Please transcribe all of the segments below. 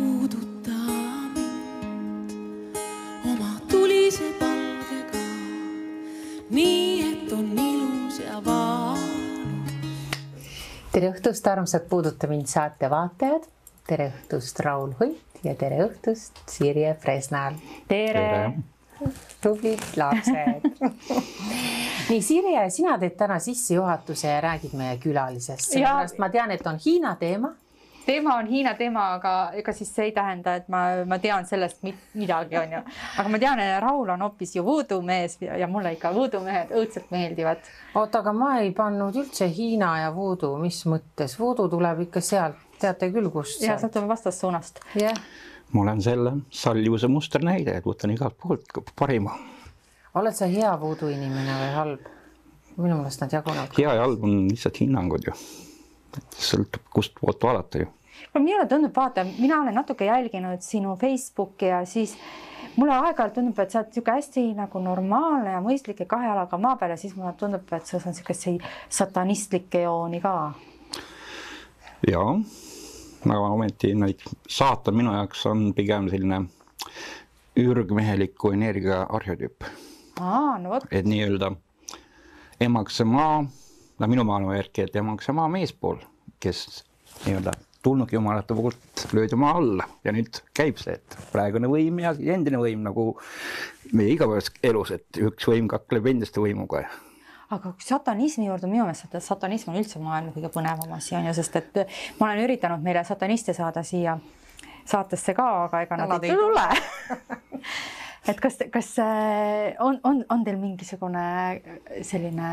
puuduta mind oma tulise palgega, nii et on ilus ja valus. tere õhtust, armsad Puuduta mind saate vaatajad. tere õhtust, Raul Hunt ja tere õhtust, Sirje Fresnal. tere, tere.. tublid lapsed nii Sirje, sina teed täna sissejuhatuse ja räägid meie külalisest, sellepärast ma tean, et on Hiina teema teema on Hiina teema, aga ega siis see ei tähenda, et ma, ma tean sellest midagi, onju. aga ma tean, et Raul on hoopis ju voodoo-mees ja mulle ikka voodoo-mehed õudselt meeldivad. oota, aga ma ei pannud üldse Hiina ja voodoo, mis mõttes, voodoo tuleb ikka sealt, teate küll, kust. ja sealt tuleb vastassuunast. jah yeah.. ma olen selle sallivuse musternäide, et võtan igalt poolt parima. oled sa hea voodoo inimene või halb? minu meelest nad jagunevad. hea ja halb on lihtsalt hinnangud ju. Sõltub, kust poolt vaadata ju no minule tundub, vaata, mina olen natuke jälginud sinu Facebooki ja siis mulle aeg-ajalt tundub, et sa oled niisugune hästi nagu normaalne ja mõistlik ja kahe jalaga maa peal ja siis mulle tundub, et sul on niisuguseid satanistlikke jooni ka. ja, aga ometi neid saatan minu jaoks on pigem selline ürgmeheliku energia arhetüüp. No et nii-öelda emakese maa, no minu maailma järgi, et emakese maa meespool, kes nii-öelda tulnudki jumalate poolt, löödi maa alla. Ja nüüd käib see, et praegune võim ja endine võim nagu meie igapäevases elus, et üks võim kakleb endiste võimuga aga satanismi juurde minu meelest satanism on üldse maailma kõige põnevam asi on ju, sest et ma olen üritanud meile sataniste saada siia saatesse ka, aga ega nad, nad ei tule. Et kas, kas äh, on, on, on teil mingisugune selline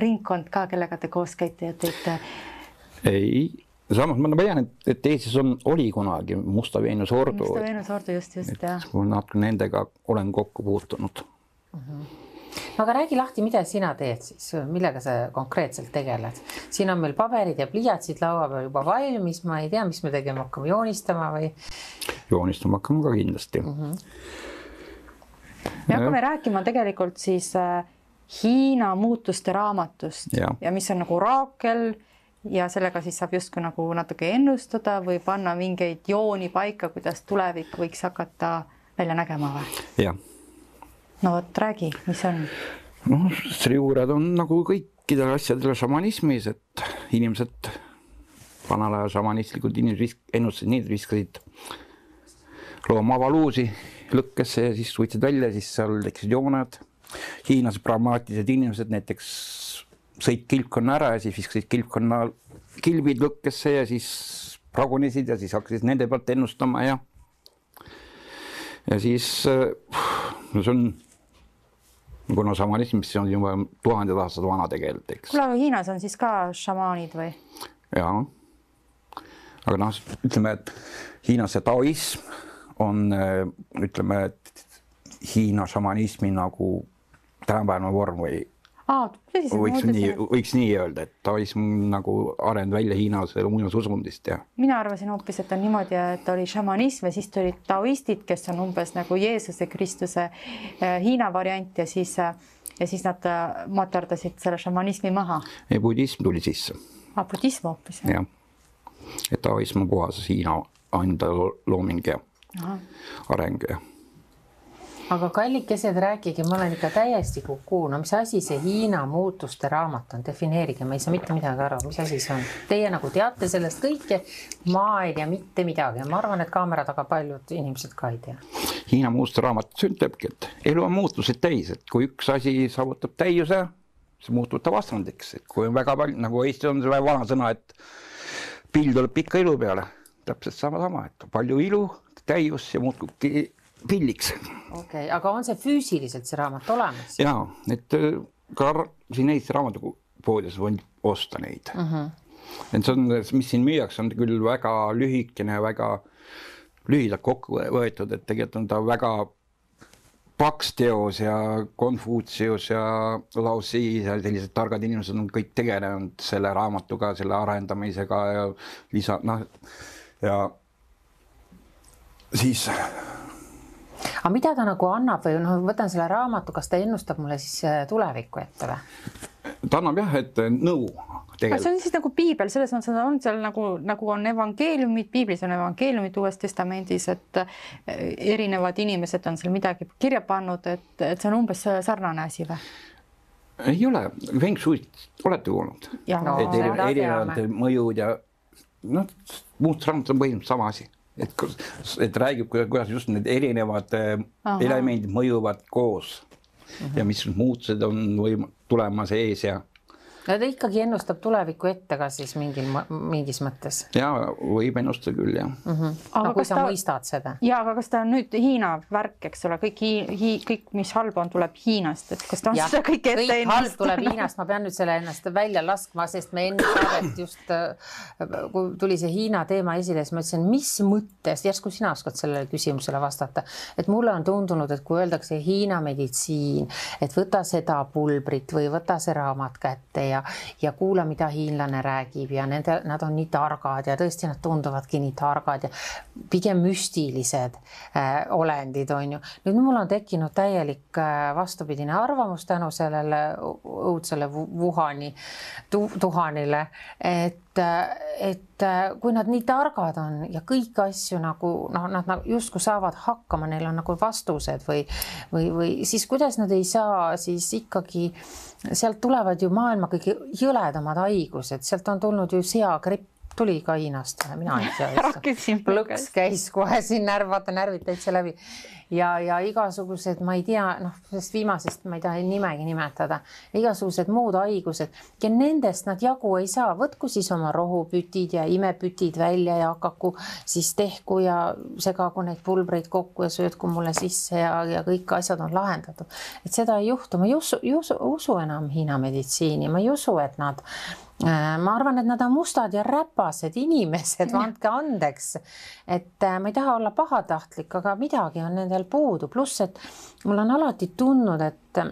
ringkond ka, kellega te koos käite ja teete? ei samas ma tean, et, et Eestis on, oli kunagi Musta Veenuse ordu. Musta Veenuse ordu just, just jah. ma natuke nendega olen kokku puutunud mm. -hmm no aga räägi lahti, mida sina teed siis, millega sa konkreetselt tegeled? siin on meil paberid ja pliiatsid laua peal juba valmis, ma ei tea, mis me tegema hakkame, joonistama või? joonistama hakkame ka kindlasti mm. -hmm. me hakkame rääkima tegelikult siis äh, Hiina muutuste raamatust ja, ja mis on nagu oraakel ja sellega siis saab justkui nagu natuke ennustada või panna mingeid jooni paika, kuidas tulevik võiks hakata välja nägema või? jah. no vot, räägi, mis on? noh, juured on nagu kõikidel asjadel šamanismis, et inimesed, vanal ajal šamanistlikud inimesed ennustasid nii, et viskasid looma avaluusi lõkkesse ja siis võtsid välja, siis seal tekkisid jooned. Hiinas pragmaatilised inimesed näiteks sõid kilpkonna ära ja siis viskasid kilpkonna kilbid lõkkesse ja siis pragunesid ja siis hakkasid nende pealt ennustama ja ja siis no see on kuna šamanism, mis on juba tuhanded aastad vana tegelikult, eks. kuule, aga Hiinas on siis ka šamaanid või? jaa. aga noh, ütleme, et Hiinas see taoism on ütleme, et Hiina šamanismi nagu tänapäevane vorm või Aa, võiks nii, võiks nii öelda, et taoism nagu arenenud välja Hiinas muinasusundist ja. mina arvasin hoopis, et on niimoodi, et oli šamanism ja siis tulid taoistid, kes on umbes nagu Jeesuse Kristuse äh, Hiina variant ja siis äh, ja siis nad äh, materdasid selle šamanismi maha. ei, budism tuli sisse. aa, budism hoopis? jah, et taoism on puhas Hiina enda looming ja areng ja aga kallikesed, rääkige, ma olen ikka täiesti kuku, no mis asi see Hiina muutuste raamat on, defineerige, ma ei saa mitte midagi aru, mis asi see on. Teie nagu teate sellest kõike, ma ei tea mitte midagi. Ja ma arvan, et kaamera taga paljud inimesed ka ei tea. Hiina muutuste raamat ütlebki, et elu on muutuseid täis, et kui üks asi saavutab täiuse, siis muutub ta vastandiks, et kui on väga palju, nagu Eestis on see vanasõna, et pill tuleb pika ilu peale, täpselt sama-sama, et palju ilu, täius ja muutubki pilliks. okei okay,, aga on see füüsiliselt see raamat olemas? ja, et äh, ka siin Eesti raamatupoodides võin osta neid. Mhm. -huh. et see on, mis siin müüakse, on küll väga lühikene, väga lühidalt kokku võetud, et tegelikult on ta väga paks teos ja Konfutsius ja Laozi ja sellised targad inimesed on kõik tegelenud selle raamatuga, selle arendamisega ja lisa, noh ja siis aga mida ta nagu annab või noh, võtan selle raamatu, kas ta ennustab mulle siis äh, tulevikku ette või? ta annab jah, et nõu aga see on tegelikult. siis nagu piibel, selles mõttes et on seal nagu, nagu on evangeeliumid, piiblis on evangeeliumid Uues Testamendis, et eh, erinevad inimesed on seal midagi kirja pannud, et, et see on umbes sarnane asi või? ei ole, Feng Shui'st olete kuulnud? No. et eri- seda erinevad teame. mõjud ja noh, muust raamat on põhimõtteliselt sama asi, et, et räägib, kuidas, just need erinevad äh, Ahah. elemendid mõjuvad koos ja mis muutused on võim- tulemas ees ja no ta ikkagi ennustab tulevikku ette ka siis mingil, mingis mõttes ja võib ennustada küll jah mm. -hmm. Aga no kui sa ta- mõistad seda. ja aga kas ta on nüüd Hiina värk, eks ole, kõik Hii- Hii- kõik, mis halba on, tuleb Hiinast, et kas ta on jah, seda kõike ette kõik halb tuleb ennustanud? Hiinast, ma pean nüüd selle ennast välja laskma, sest me enne saadet just, äh, kui tuli see Hiina teema esile, siis ma ütlesin, mis mõttes, järsku sina oskad sellele küsimusele vastata, et mulle on tundunud, et kui öeldakse Hiina meditsiin, et võta seda pulbrit või võta see raamat kätte ja, ja kuula, mida hiinlane räägib ja nende, nad on nii targad ja tõesti, nad tunduvadki nii targad ja pigem müstilised äh, olendid, on ju. nüüd mul on tekkinud täielik äh, vastupidine arvamus tänu sellele õudsele Wu- Wuhani tu, tuhanile, et, et äh, kui nad nii targad on ja kõiki asju nagu noh, nad nagu justkui saavad hakkama, neil on nagu vastused või, või, või siis kuidas nad ei saa siis ikkagi, sealt tulevad ju maailma kõige jõledamad haigused, sealt on tulnud ju seagripp, tuli ka Hiinast, mina ei tea Ära küsi plõks käis. kohe siin närv, vaata närvid täitsa läbi. Ja, ja igasugused, ma ei tea, noh, sellest viimasest ma ei taha nimegi nimetada, igasugused muud haigused ja nendest nad jagu ei saa, võtku siis oma rohupütid ja imepütid välja ja hakaku siis tehku ja segagu neid pulbreid kokku ja söötku mulle sisse ja, ja kõik asjad on lahendatud. et seda ei juhtu, ma ei usu, ei usu, usu enam Hiina meditsiini, ma ei usu, et nad ma arvan, et nad on mustad ja räpased inimesed, andke andeks. et äh, ma ei taha olla pahatahtlik, aga midagi on nendel puudu, pluss et mul on alati tundnud, et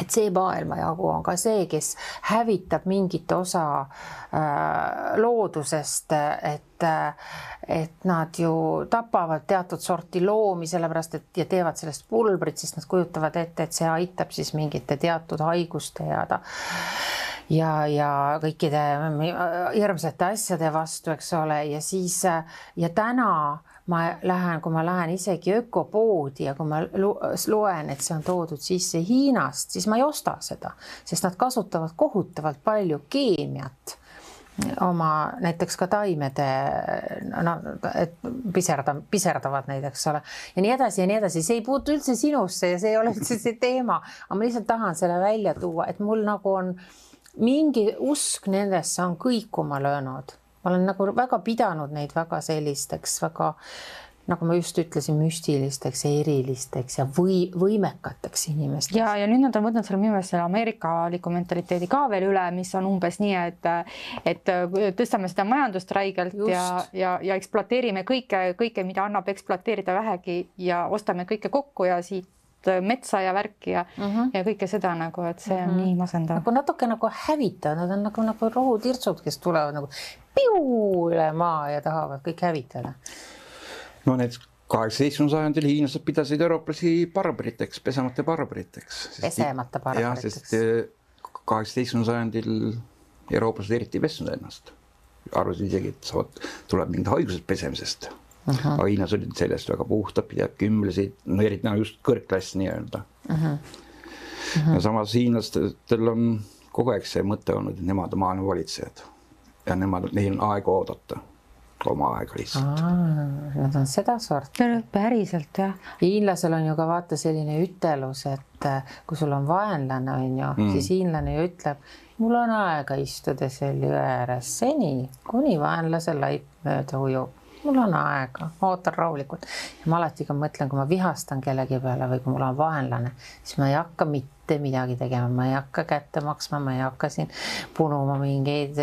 et see maailmajagu on ka see, kes hävitab mingit osa äh, loodusest, et äh, et nad ju tapavad teatud sorti loomi, sellepärast et ja teevad sellest pulbrit, sest nad kujutavad ette, et see aitab siis mingite teatud haiguste ja ta ja, ja kõikide hirmsate asjade vastu, eks ole, ja siis ja täna ma lähen, kui ma lähen isegi ökopoodi ja kui ma loen, et see on toodud sisse Hiinast, siis ma ei osta seda, sest nad kasutavad kohutavalt palju keemiat oma näiteks ka taimede, no et piserda, piserdavad neid, eks ole, ja nii edasi ja nii edasi, see ei puutu üldse sinusse ja see ei ole üldse see teema, aga ma lihtsalt tahan selle välja tuua, et mul nagu on mingi usk nendesse on kõikuma löönud, ma olen nagu väga pidanud neid väga sellisteks väga nagu ma just ütlesin, müstilisteks, erilisteks ja või võimekateks inimesteks. ja, ja nüüd nad on võtnud selle minu meelest selle ameerikaliku mentaliteedi ka veel üle, mis on umbes nii, et, et tõstame seda majandust räigelt Just. ja, ja, ja ekspluateerime kõike, kõike, mida annab ekspluateerida vähegi ja ostame kõike kokku ja siit metsa ja värki ja mm, -hmm. ja kõike seda nagu, et see on mm -hmm. nii masendav. nagu natuke nagu hävitavad, nad on nagu, nagu rohutirtsud, kes tulevad nagu piu üle maa ja tahavad kõik hävitada. no need kaheksateistkümnendal sajandil hiinlased pidasid eurooplasi barbariteks, pesemata barbariteks. Pesemata barbariteks. eh, kaheksateistkümnendal sajandil eurooplased eriti ei pesnud ennast. arvasid isegi, et saavad, tuleb mingid haigused pesemisest -huh. aga hiinlased olid sellest väga puhtad, pidevalt kümblesid, no eriti no just kõrgklass nii-öelda ja samas hiinlastel on kogu aeg see mõte olnud, et nemad on maailma valitsejad ja nemad, neil on aega oodata, oma aega lihtsalt. Nad on sedasorti. päriselt jah. hiinlasel on ju ka vaata selline ütelus, et äh, kui sul on vaenlane, on ju mm., siis hiinlane ju ütleb, mul on aega istuda seal jõe ääres seni, kuni vaenlase laip mööda ujub mul on aega, ootan rahulikult. Ja ma alati ka mõtlen, kui ma vihastan kellegi peale või kui mul on vaenlane, siis ma ei hakka mitte midagi tegema, ma ei hakka kätte maksma, ma ei hakka siin punuma mingeid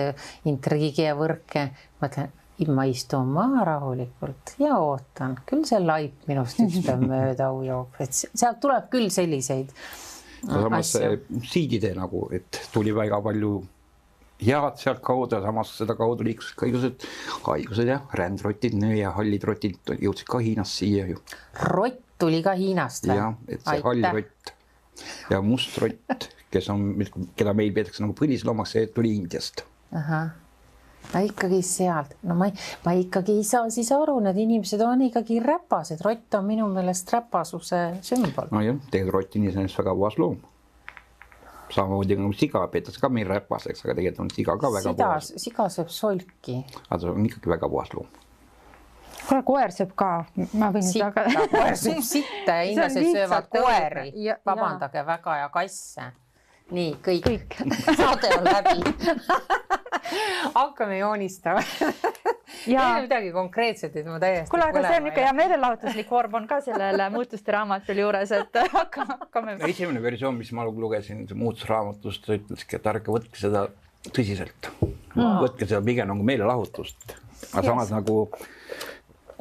intriigi ja võrke. mõtlen, ma istun maha rahulikult ja ootan, küll see laip minust ükspäev mööda ujub, et sealt tuleb küll selliseid. samas siidide nagu, et tuli väga palju head sealtkaudu ja samas sedakaudu liikusid ka igasugused haigused ja rändrotid ja hallid rotid jõudsid ka Hiinast siia ju. rott tuli ka Hiinast või? jah, et see hall rott ja must rott, kes on, keda meil peetakse nagu põlisloomaks, see tuli Indiast. ahah, no ikkagi sealt, no ma ma ikkagi ei saa siis aru, need inimesed on ikkagi räpased, rott on minu meelest räpasuse sümbol. nojah, tegelikult rott on iseenesest väga puhas loom. Samamoodi nagu siga peetakse ka meil räpaseks, aga tegelikult on siga ka väga siga puhas,, siga sööb solki. aga ta on ikkagi väga puhas loom. kuule, koer sööb ka, ma võin sitta, väga koer sööb sitta ja See inimesed söövad koeri õudne. Ja-. vabandage väga ja kasse. nii kõik, Kõik. saade on läbi. hakkame joonistama. Ei ole midagi konkreetset, et ma täiesti. kuule, aga see on niisugune hea meelelahutuslik vorm on ka sellel muutuste raamatul juures, et hakkame, hakkame. esimene versioon, mis ma lugesin muutusraamatust, ütleski, et ärge võtke seda tõsiselt mm.. võtke seda pigem nagu meelelahutust. aga samas nagu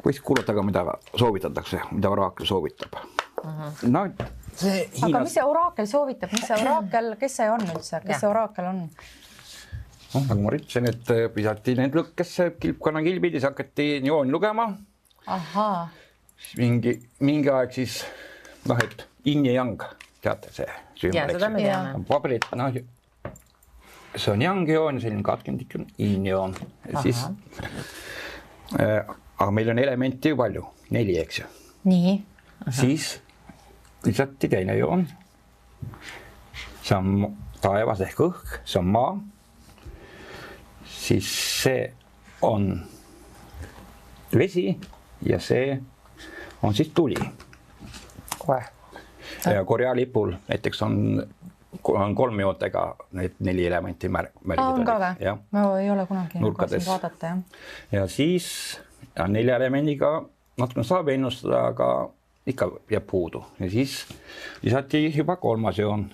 võiks kuulata ka, mida soovitatakse, mida oraakel soovitab mm. -hmm. no see aga mis Hiinas, see oraakel soovitab, mis see oraakel, kes see on üldse, kes see oraakel on? Noh nagu ma ütlesin, et visati need lõkkesse kilpkonna kilbid ja siis hakati jooni lugema. mingi, mingi aeg siis noh, et yin ja yang, teate see sümbol, teame. paberit, noh, see on yang joon ja selline katkendlik on yin joon. siis äh,, aga meil on elemente ju palju, neli, eks ju. nii, siis lisati teine joon. see on taevas ehk õhk, see on maa. Siis see on vesi ja see on siis tuli kohe. ja Korea lipul näiteks on, on kolmjoontega need neli elementi märg-. on ka või ma ei ole kunagi nurkades vaadata jah. ja siis ja nelja elemendiga natukene saab ennustada, aga ikka jääb puudu ja siis lisati juba kolmas joon.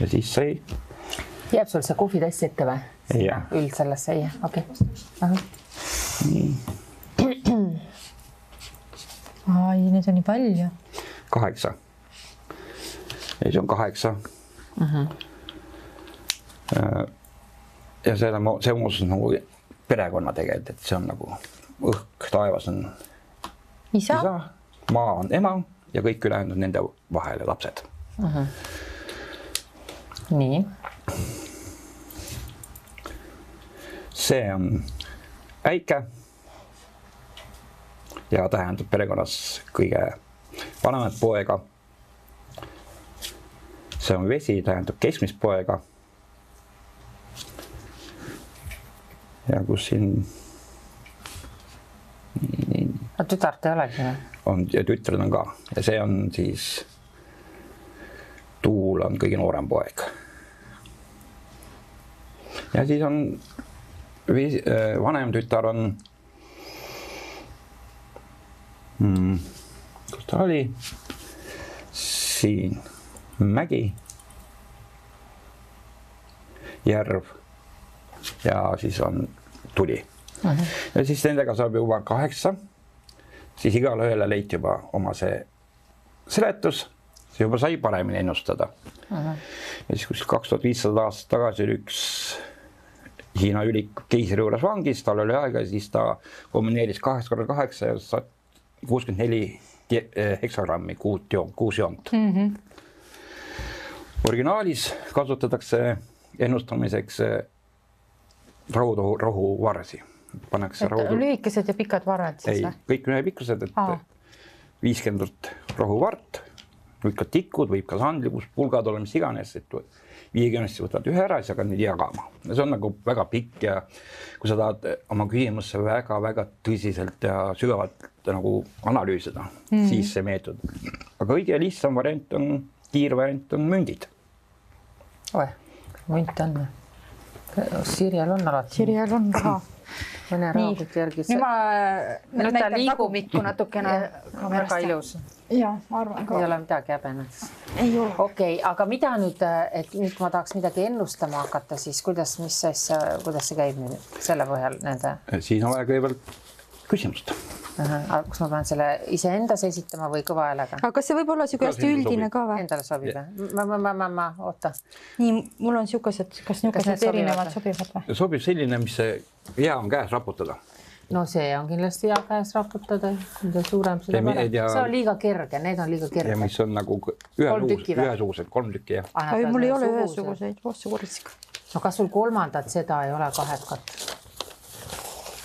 Ja siis sai jääb sul see kohvitass ette või? Jah. üld sellesse, jah, okei okay.. ai, neid on nii palju. kaheksa. ja siis on kaheksa uh. -huh. ja see on, see moodustab nagu perekonna tegelikult, et see on nagu õhk, taevas on isa, isa, maa on ema ja kõik ülejäänud on nende vahel lapsed. nii, see on äike. ja tähendab perekonnas kõige vanemat poega. see on vesi, tähendab keskmist poega. ja kus siin tütart ei olegi või? on ja tütred on ka ja see on siis, tuul on kõige noorem poeg. ja siis on vesi, äh, vanem tütar on mm,, kus ta oli? siin mägi, järv ja siis on tuli uh. -huh. ja siis nendega saab juba kaheksa siis igale ühele leiti juba oma see seletus, see juba sai paremini ennustada uh. -huh. ja siis kuskil kaks tuhat viissada aastat tagasi oli üks Hiina ülik keisri juures vangis, tal oli aega ja siis ta kombineeris kaheksa korda kaheksa ja sai kuuskümmend neli heksagrammi kuut joont, kuus joont mm. -hmm. originaalis kasutatakse ennustamiseks eh, rahutohu, rohuvarsi, pannakse raudu lühikesed ja pikad varred siis või?, kõik ühepikkused, et viiskümmend rohuvart, võib ka tikud, võib ka sandlikus, pulgad olla mis iganes, et viiekümnest võtad ühe ära siis hakkad neid jagama. see on nagu väga pikk ja kui sa tahad oma küsimusse väga-väga tõsiselt ja sügavalt nagu analüüsida mm, -hmm. siis see meetod. aga kõige lihtsam variant on, kiirvariant on mündid. oih, münt on? Sirjel on alati. Sirjel on ka. Vene raamatu järgi. nüüd ma Nüüd ta näitan liigub. tagumikku natukene väga. ilus, ja ma arvan ka ei. ole midagi ole. okei okay,, aga mida nüüd, et nüüd ma tahaks midagi ennustama hakata, siis kuidas, mis asja, kuidas see käib nüüd selle põhjal nende, siis on vaja kõigepealt küsimust. Kas ma pean selle iseendas esitama või kõva häälega? aga kas see võib olla niisugune hästi üldine sobib. ka või? Endale sobib või? ma, ma, ma, ma, ma, oota. nii, mul on niisugused, kas niisugused erinevad sobivad või? sobib selline, mis hea on käes raputada no see on kindlasti hea käes raputada, mida suurem, seda Ja parem. ja- see on liiga kerge, need on liiga ja kerged. mis on nagu tükki ühesugused, kolm tükki jah. Ah, ei, mul ei ole ühesuguseid vastsuguritsika. no kas sul kolmandat seda ei ole kahekat?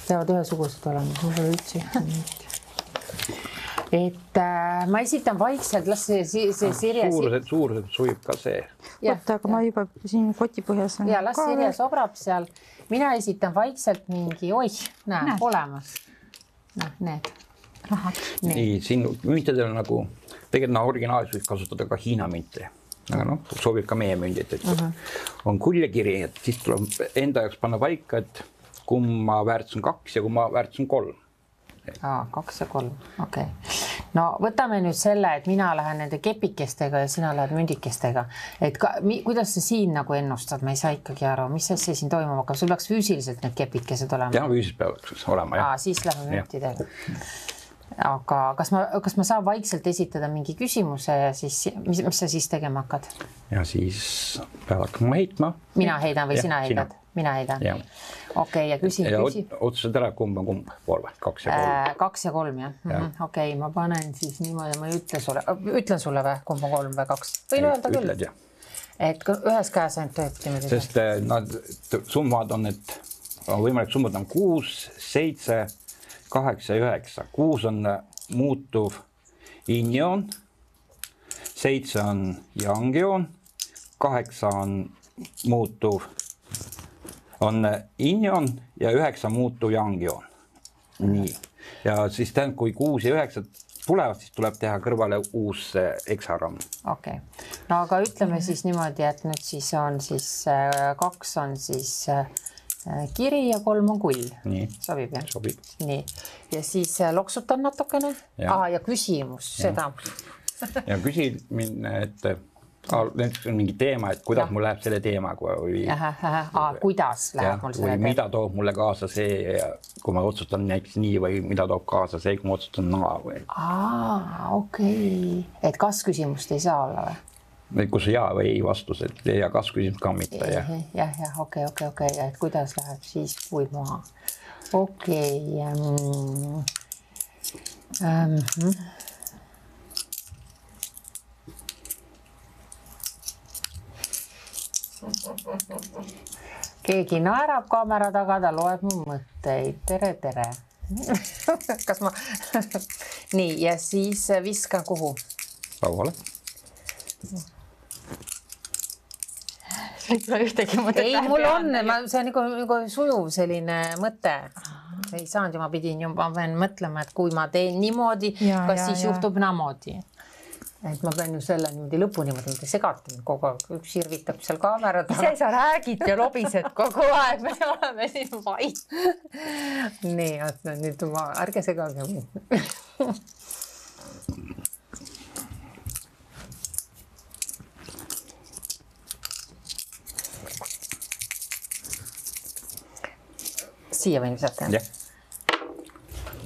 Peavad ühesugused olema, mul pole üldse ühtegi. et äh, ma esitan vaikselt, las see, see, see Sirje. suurused, suurused sobib ka see. oota, aga ma juba siin koti põhjas. ja las Sirje sobrab seal. mina esitan vaikselt mingi, oih, näe olemas. noh, need. rahad. nii siin müntidel on nagu tegelikult no originaalis võiks kasutada ka Hiina münte, aga noh, sobib ka meie mündid, et uh Mhm. -huh. on kuljakiri, et siis tuleb enda jaoks panna paika, et kumma väärtus on kaks ja kumma väärtus on kolm. aa, kaks ja kolm, okei okay.. no võtame nüüd selle, et mina lähen nende kepikestega ja sina lähed mündikestega, et ka, mi, kuidas sa siin nagu ennustad, ma ei saa ikkagi aru, mis asja siin toimuma hakkab, sul peaks füüsiliselt need kepikesed olema. jah, füüsiliselt peaks olema jah siis lähme müntidega. Aga kas ma, kas ma saan vaikselt esitada mingi küsimuse ja siis, mis, mis sa siis tegema hakkad? ja siis peavad hakkama heitma mina heidan või Jah, sina heidad? mina heidan. ja, okei okay,, ja küsin, ja küsin ot- otsustad ära, kumb on kumb pool või kaks ja kolm. Äh, kaks ja kolm jah mm Jah. -hmm.? okei okay,, ma panen siis niimoodi, ma ei ütle sulle, ütlen sulle või, kumb on kolm või kaks? võin öelda küll et ühes käes ainult töötab niimoodi. sest eh, nad, summad on, et on võimalik summad on kuus, seitse, kaheksa üheksa. kuus on eh, muutuv injoon, seitse on yang-joon, kaheksa on muutuv, on eh, injoon ja üheksa muutuv yang-joon. nii, ja siis tähendab, kui kuus ja üheksa tulevad, siis tuleb teha kõrvale uus eh, heksagramm. okei okay., no aga ütleme siis niimoodi, et nüüd siis on siis äh, kaks on siis äh, kiri ja kolm on kull. sobib jah? sobib. nii, ja siis äh, loksutan natukene. Aa, ja küsimus, seda. ja küsid mind, et aa, näiteks on mingi teema, et kuidas Jah. mul läheb selle teemaga või, kuidas läheb mul või selle mida toob mulle kaasa see, kui ma otsustan näiteks nii või mida toob kaasa see, kui ma otsustan naa või, aa, okei okay., et kas-küsimust ei saa olla või? Kus ja või ei vastus, et ja kas küsimus ka mitte ja jah, jah, okei, okei, okei, et kuidas läheb siis puid maha. okei ähm,. Ähm, keegi naerab kaamera taga, ta loeb mu mõtteid, tere, tere. kas ma, nii ja siis viskan kuhu? lauale. ei tule ühtegi mõtet. ei, mul on, ma, see on nagu, nagu sujuv selline mõte. ei saanud ju, ma pidin ju, ma pean mõtlema, et kui ma teen niimoodi, Ja, kas ja, siis ja. juhtub naamoodi. et ma pean ju selle niimoodi lõpuni niimoodi segatama kogu aeg, üks sirvitab seal kaamera taga ise. sa räägid ja lobised kogu aeg, me oleme siin vait. nii, oota nüüd ma, ärge segage mind. siia võin visata jah?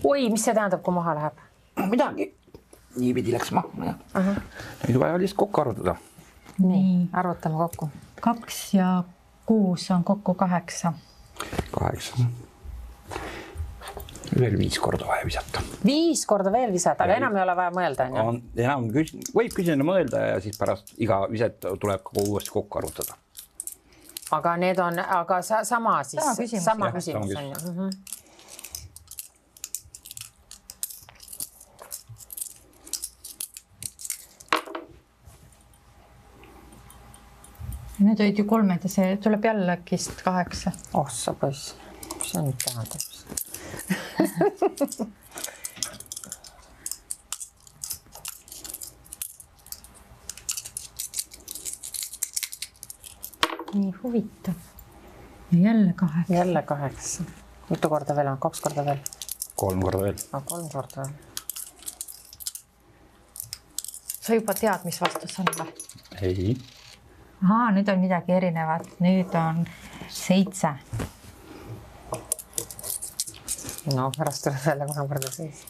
oi, mis see tähendab, kui maha läheb? midagi, niipidi läks maha jah. nüüd vaja lihtsalt kokku arvutada. nii, arvutame kokku. kaks ja kuus on kokku kaheksa. kaheksa. veel viis korda vaja visata. viis korda veel visata, aga enam ei ole vaja mõelda, on enam küs-, võib küsida mõelda ja siis pärast iga viset tuleb ka uuesti kokku arvutada. Aga need on, aga sa, sama siis, Sama küsimus. sama Jah, küsimus on ju mm. -hmm. Need olid ju kolmed ja see tuleb jällegist kaheksa. oh sa poiss, mis see nüüd tähendab? Nii huvitav. ja jälle kaheksa. jälle kaheksa, mitu korda veel on, kaks korda veel, kolm korda veel. kolm korda veel. sa juba tead, mis vastus on või? ei, ahaa, nüüd on midagi erinevat, nüüd on seitse. no pärast tuleb jälle kolm korda seis.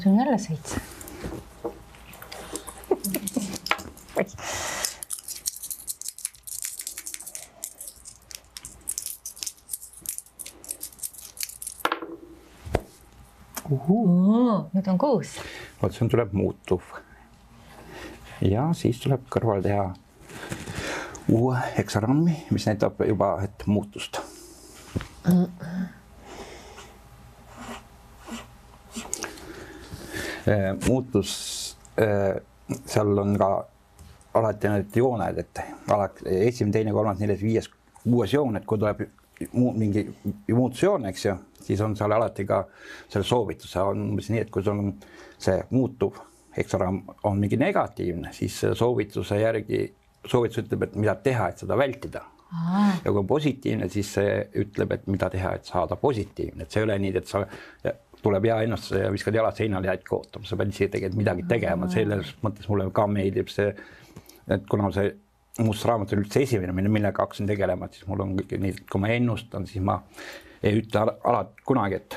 nüüd on jälle seitse nüüd on kuus. vot siin tuleb muutuv. ja siis tuleb kõrval teha uue heksarammi, mis näitab juba, et muutust mm.. Muutus, äh, seal on ka alati need jooned, et alati esimene, teine, kolmas, neljas, viies, kuues joon, et kui tuleb muu, mingi muutusjoon, eks ju, siis on seal alati ka selle soovituse on umbes nii, et kui sul on see muutuv heksagramm on mingi negatiivne, siis soovituse järgi, soovitus ütleb, et mida teha, et seda vältida. ja kui on positiivne, siis see ütleb, et mida teha, et saada positiivne, et see ei ole nii, et sa tuleb hea ennustuse ja viskad jalad seinale ja jäid ootama, sa pead ise tegelikult midagi tegema, selles mõttes mulle ka meeldib see, et kuna see must raamat oli üldse esimene, millega hakkasin tegelema, et siis mul on kõik nii, kui ma ennustan, siis ma ei ütle alati kunagi, et,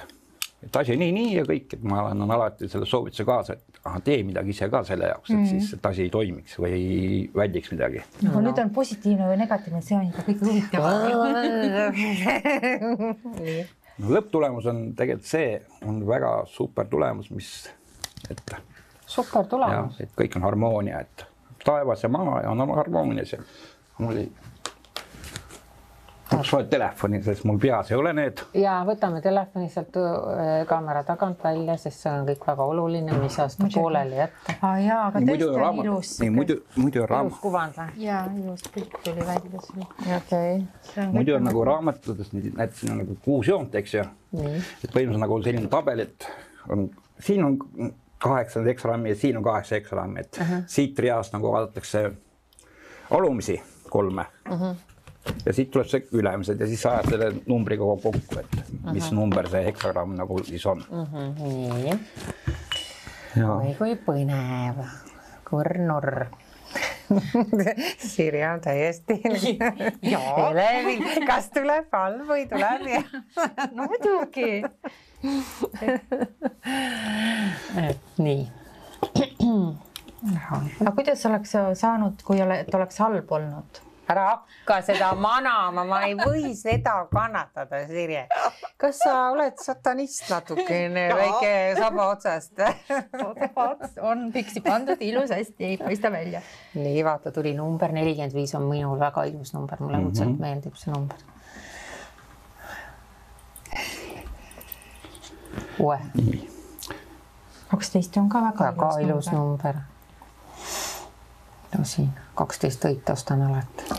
et asi on nii, nii ja kõik, et ma annan alati selle soovituse kaasa, et aha, tee midagi ise ka selle jaoks, et mm -hmm. siis, et asi ei toimiks või ei väldiks midagi. no nüüd on positiivne või negatiivne, see on ikka kõige huvitavam. No lõpptulemus on tegelikult see, on väga super tulemus, mis, et. super tulemus. et kõik on harmoonia, et taevas ja maa ja on harmoonias ja mul oli vaja telefoni, sest mul peas ei ole need. ja võtame telefoni sealt äh, kaamera tagant välja, sest see on kõik väga oluline, mis saab pooleli jätta. aa jaa, aga tõesti on raamat, ilus. nii muidu, muidu on raamat. ilus kuvand või? jaa, ilus pilt tuli välja siin. okei okay.. muidu on nagu raamatutes näiteks siin on nagu kuus joont, eks ju. et põhimõtteliselt nagu selline tabel, et on, siin on kaheksa heksarammi ja siin on kaheksa heksarammi, et uh -huh. siit reast nagu vaadatakse alumisi kolme uh. -huh. Ja siit tuleb see ülemised ja siis ajad selle numbriga kokku, et mis uh -huh. number see heksagramm nagu siis on uh. -huh. nii. oi kui põnev, kõrnurr Sirje on täiesti elevil, kas tuleb halb või tuleb hea? no muidugi et nii. aga kuidas oleks saanud, kui ole, oleks halb olnud? Ära hakka seda manama, ma ei või seda kannatada, Sirje. kas sa oled satanist natukene, väike saba otsast saba ots on püksi pandud ilusasti, ei paista välja. nii, vaata, tuli number nelikümmend viis on minul väga ilus number, mulle õudselt mm -hmm. meeldib see number uue. kaksteist on ka väga, väga ilus, ilus number. no siin kaksteist õit ostan alati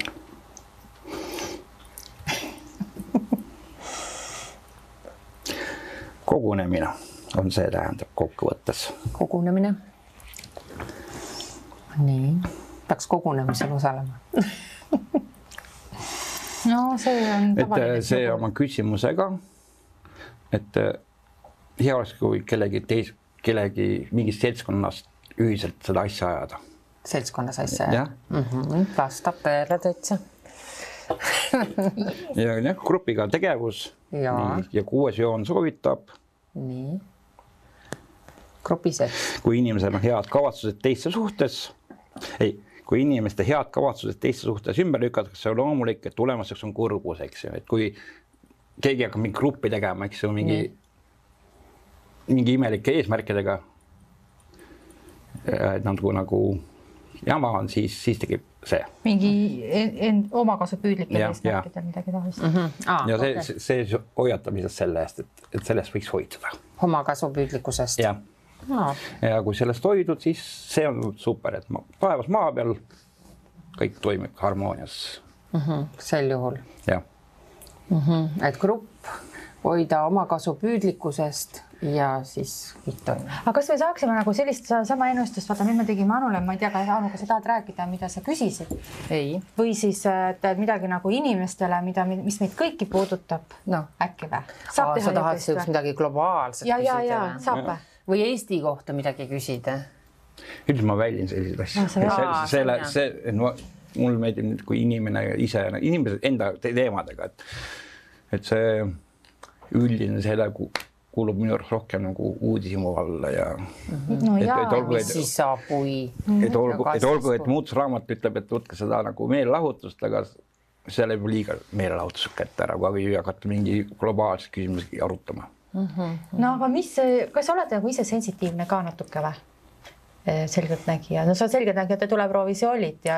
kogunemine on see, tähendab kokkuvõttes. kogunemine. nii, peaks kogunemisel osalema no see on. et see oma küsimusega, et hea oleks, kui kellegi teis-, kellegi mingist seltskonnast ühiselt seda asja ajada. seltskonnas asja ajada? Mm -hmm. vastab tõele täitsa ja jah, grupiga tegevus ja, ja kuues joon soovitab. Nii. grupis, et. kui inimesel on head kavatsused teiste suhtes, ei, kui inimeste head kavatsused teiste suhtes ümber lükatakse, on loomulik, et tulemuseks on kurbus, eks ju, et kui keegi hakkab mingit gruppi tegema, eks ju, mingi nii mingi imelike eesmärkidega. nagu, nagu jama on, siis, siis tekib see. mingi end omakasupüüdlikel eesmärkidel midagi taolist mm. -hmm. Ah, ja see okay., see, see hoiatab lihtsalt selle eest, et, et sellest võiks hoiduda. omakasupüüdlikkusest. jah no.. ja kui sellest hoidud, siis see on super, et ma, taevas maa peal kõik toimib harmoonias mm. -hmm. sel juhul. jah mm. -hmm. et grupp hoida omakasupüüdlikkusest ja siis kõik toimub. aga kas me saaksime nagu sellist sama ennustust, vaata nüüd me tegime Anule, ma ei tea, kas Anu, kas sa tahad rääkida, mida sa küsisid? ei. või siis et midagi nagu inimestele, mida, mis meid kõiki puudutab no. äkki või? sa tahad siukest midagi globaalset ja, küsida? ja, ja saab või? või Eesti kohta midagi küsida? üldiselt ma väldin selliseid asju. selle, selle, see, no mulle meeldib nüüd, kui inimene ise, inimesed enda teemadega, et, et see üldine selle kuulub minu arust rohkem nagu uudishimu alla ja mm. -hmm. no et, jaa, mis et, siis saab, kui. et olgu, et olgu, et muutusraamat ütleb, et võtke seda nagu meelelahutust, aga seal jääb liiga meelelahutuslik kätte ära, kui hakata mingi globaalseid küsimusi arutama mm. -hmm. no aga mis, kas sa oled nagu ise sensitiivne ka natuke või? selgeltnägija, no sa selgeltnägijate tuleproovis ju olid ja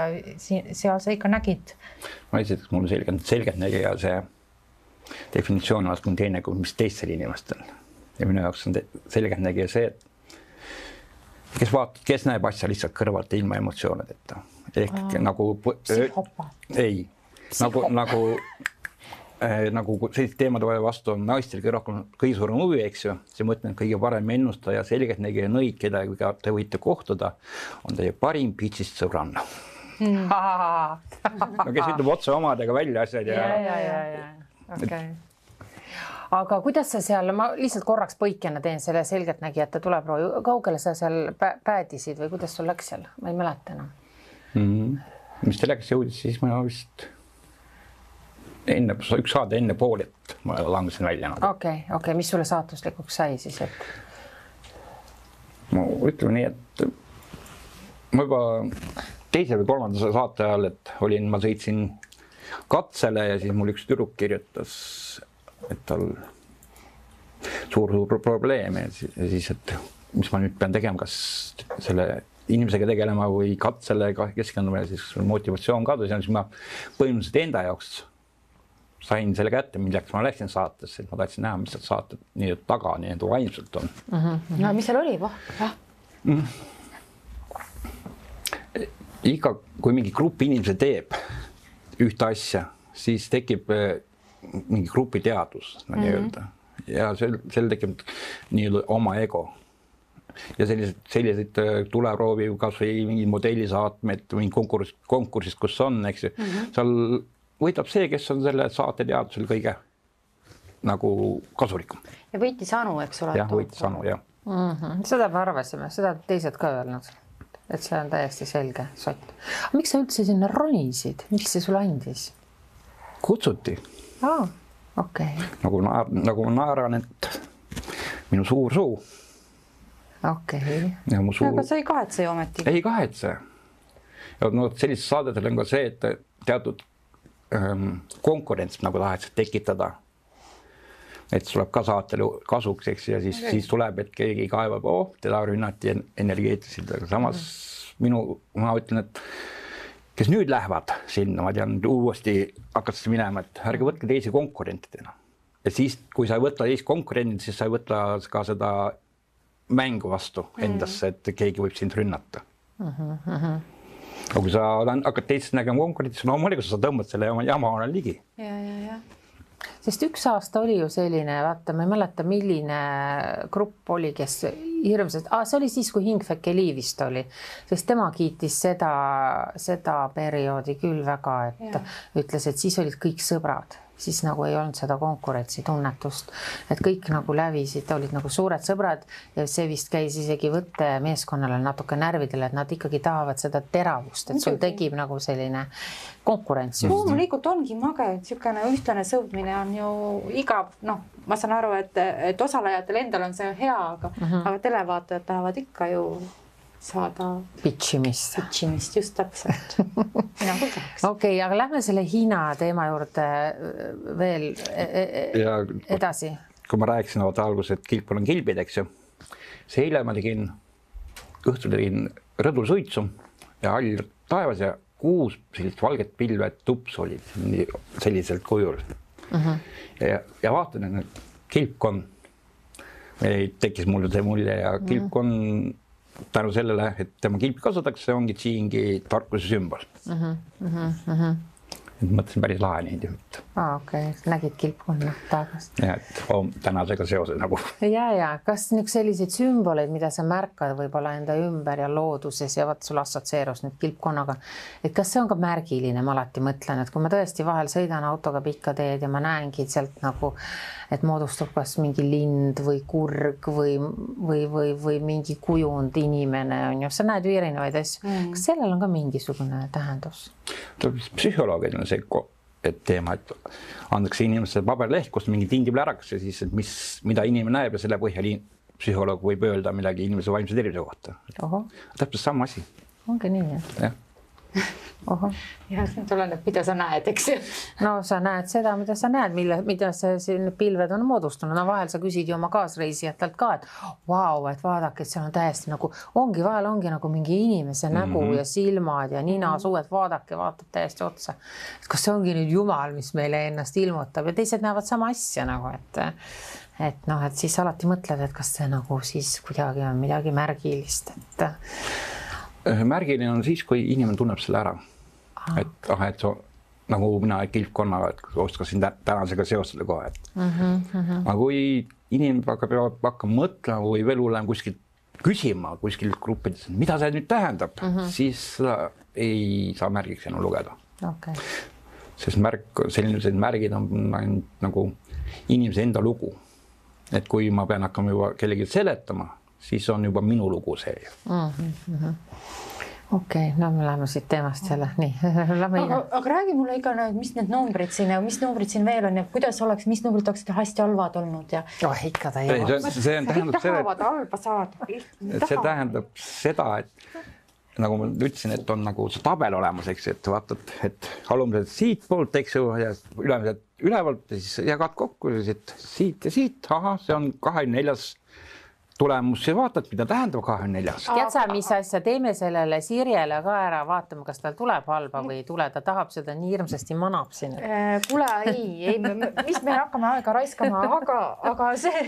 seal sa ikka nägid. ma esiteks, mul selgelt, selgeltnägija see definitsioon on natuke teine kui mis teistel inimestel ja minu jaoks on selgeltnägija see, et kes vaatab, kes näeb asja lihtsalt kõrvalt ilma emotsioonideta ehk Aa, nagu. ei, nagu, nagu äh, nagu selliste teemade vastu on naistel kõige rohkem, kõige suurem huvi, eks ju, siis ma ütlen, et kõige parem ennustaja, selgeltnägija nõid, kellega te võite kohtuda, on teie parim pitsist sõbranna mm. no kes ütleb otse omadega välja asjad ja. ja, ja, ja, ja, okei okay aga kuidas sa seal, ma lihtsalt korraks põikena teen selle selgeltnägijate tuleproovi, kaugele sa seal päädisid või kuidas sul läks seal, ma ei mäleta enam mm. -hmm. mis telekasse jõudis, siis ma vist enne, üks saade enne poolet ma langesin välja nagu.. okei okay,, okei okay., mis sulle saatuslikuks sai siis, et? no ütleme nii, et ma juba teise või kolmanda saate ajal, et olin, ma sõitsin katsele ja siis mul üks tüdruk kirjutas et tal suur-suur probleem ja siis, et mis ma nüüd pean tegema, kas selle inimesega tegelema või katsele keskenduma ja siis motivatsioon kadus ja siis ma põhimõtteliselt enda jaoks sain selle kätte, milleks ma läksin saatesse, et ma tahtsin näha, mis seal saate nii-öelda taga nii-öelda vaimselt on mm. -hmm. no mis seal oli, voh, jah mm.? iga, kui mingi grupp inimesi teeb ühte asja, siis tekib mingi grupiteadus mm -hmm. nii-öelda ja sel, sel tekib nii-öelda oma ego. ja sellised, selliseid äh, tuleproovi kasvõi mingi modellisaatmed mingi konkurss, konkursist, kus on, eks ju mm, -hmm. seal võidab see, kes on selle saate teadusel kõige nagu kasulikum. ja võitis Anu, eks ole. jah, võitis Anu jah mm. -hmm. seda me arvasime, seda teised ka öelnud, et see on täiesti selge sott. miks sa üldse sinna ronisid, mis see sulle andis? kutsuti aa, okei okay.. nagu naar, nagu ma naeran, et minu suur suu. okei okay.. ja mu suu. aga sa ei kahetse ju ometi? ei kahetse. ja no sellistel saadetel on ka see, et teatud ähm, konkurents nagu tahetakse tekitada. et tuleb ka saatele kasuks, eks ja siis okay., siis tuleb, et keegi kaevab, oh, teda rünnati energeetiliselt, aga samas mm. minu, ma ütlen, et kes nüüd lähevad sinna, ma tean, uuesti hakatakse minema, et ärge võtke teisi konkurentidena. ja siis, kui sa ei võta teist konkurenti, siis sa ei võta ka seda mängu vastu mm. endasse, et keegi võib sind rünnata mm. -hmm. aga kui sa hakkad teist nägema konkurentsi, siis loomulikult sa tõmbad selle jama, jama ligi. ja, ja, ja sest üks aasta oli ju selline, vaata, ma ei mäleta, milline grupp oli, kes hirmsasti ah,, see oli siis, kui Hing Fekeli vist oli, sest tema kiitis seda, seda perioodi küll väga, et ja. ütles, et siis olid kõik sõbrad siis nagu ei olnud seda konkurentsitunnetust, et kõik nagu lävisid, olid nagu suured sõbrad ja see vist käis isegi võttemeeskonnale natuke närvidele, et nad ikkagi tahavad seda teravust, et sul tekib nagu selline konkurents. loomulikult ongi mage, et niisugune ühtlane sõudmine on ju igav, noh, ma saan aru, et, et osalejatel endal on see hea, aga mm, -hmm. aga televaatajad tahavad ikka ju saada pitchimist. pitchimist, just täpselt mina küll tahaks. okei okay,, aga lähme selle Hiina teema juurde äh, veel e e ja, edasi. kui ma rääkisin vaata alguses, et kilpul on kilbid, eks ju, siis eile ma tegin, õhtul tegin rõdul suitsu ja hall taevas ja kuus sellist valget pilve tups olid selliselt kujul mm. -hmm. ja, ja vaatan, et kilpkonn, tekkis mul see mulje ja kilpkonn mm -hmm tänu sellele, et tema kilpi kasutatakse, ongi Tsiingi tarkuse sümbol mm. -hmm, mm -hmm et mõtlesin päris lahe neid aa, okei okay., nägid kilpkonna taevast? jah, et oh, tänasega seoses nagu. ja, ja kas nüüd selliseid sümboleid, mida sa märkad võib-olla enda ümber ja looduses ja vot sul assotsieerus nüüd kilpkonnaga, et kas see on ka märgiline, ma alati mõtlen, et kui ma tõesti vahel sõidan autoga pikka teed ja ma näengi sealt nagu, et moodustub kas mingi lind või kurg või, või, või, või mingi kujund, inimene on ju, sa näed ju erinevaid asju mm., kas sellel on ka mingisugune tähendus? psühholoogidel on see teema, et antakse inimesele paberleht, kus mingi tindi plärakas ja siis, et mis, mida inimene näeb ja selle põhjal psühholoog võib öelda midagi inimese vaimse tervise kohta. täpselt sama asi. ongi nii jah? jah ohoh, ja see tuleneb, mida sa näed, eks ju. no sa näed seda, mida sa näed, mille, mida see siin pilved on moodustanud, no vahel sa küsid ju oma kaasreisijatelt ka, et vau, et vaadake, et seal on täiesti nagu ongi vahel ongi nagu mingi inimese nägu mm -hmm. ja silmad ja ninasuud, vaadake, vaatab täiesti otsa. kas see ongi nüüd Jumal, mis meile ennast ilmutab ja teised näevad sama asja nagu, et et noh, et siis alati mõtled, et kas see nagu siis kuidagi on midagi märgilist, et märgiline on siis, kui inimene tunneb selle ära. et ah, et so, nagu mina kilpkonnaga, et oskasin tä- tänasega seostada kohe, et mm. -hmm. aga kui inimene hakkab, peab hakkama mõtlema või veel hullem kuskilt küsima kuskil gruppides, mida see nüüd tähendab mm, -hmm. siis seda ei saa märgiks enam lugeda. okay., sest märk, sellised märgid on ainult nagu inimese enda lugu. et kui ma pean hakkama juba kellelegi seletama, siis on juba minu lugu see. okei okay,, no me läheme siit teemast jälle, nii, aga, aga räägi mulle ikka mis need numbrid siin ja mis numbrid siin veel on ja kuidas oleks, mis numbrid oleksid hästi halvad olnud ja. oh ikka ta ei, see, see on, tähendab seda, tahavad halba saada. et see tähendab seda, et nagu ma ütlesin, et on nagu see tabel olemas, eks et vaatad, et alumised siitpoolt, eks ju, ja ülemised ülevalt ja siis jagad kokku siis, et siit ja siit, ahah, see on kahekümne neljas tulemus ja vaatad, mida tähendab kahekümne neljas. tead sa, mis asja, teeme sellele Sirjele ka ära, vaatame, kas tal tuleb halba või ei tule, ta tahab seda nii hirmsasti manab siin. kuule, ei, ei, mis me hakkame aega raiskama, aga, aga see,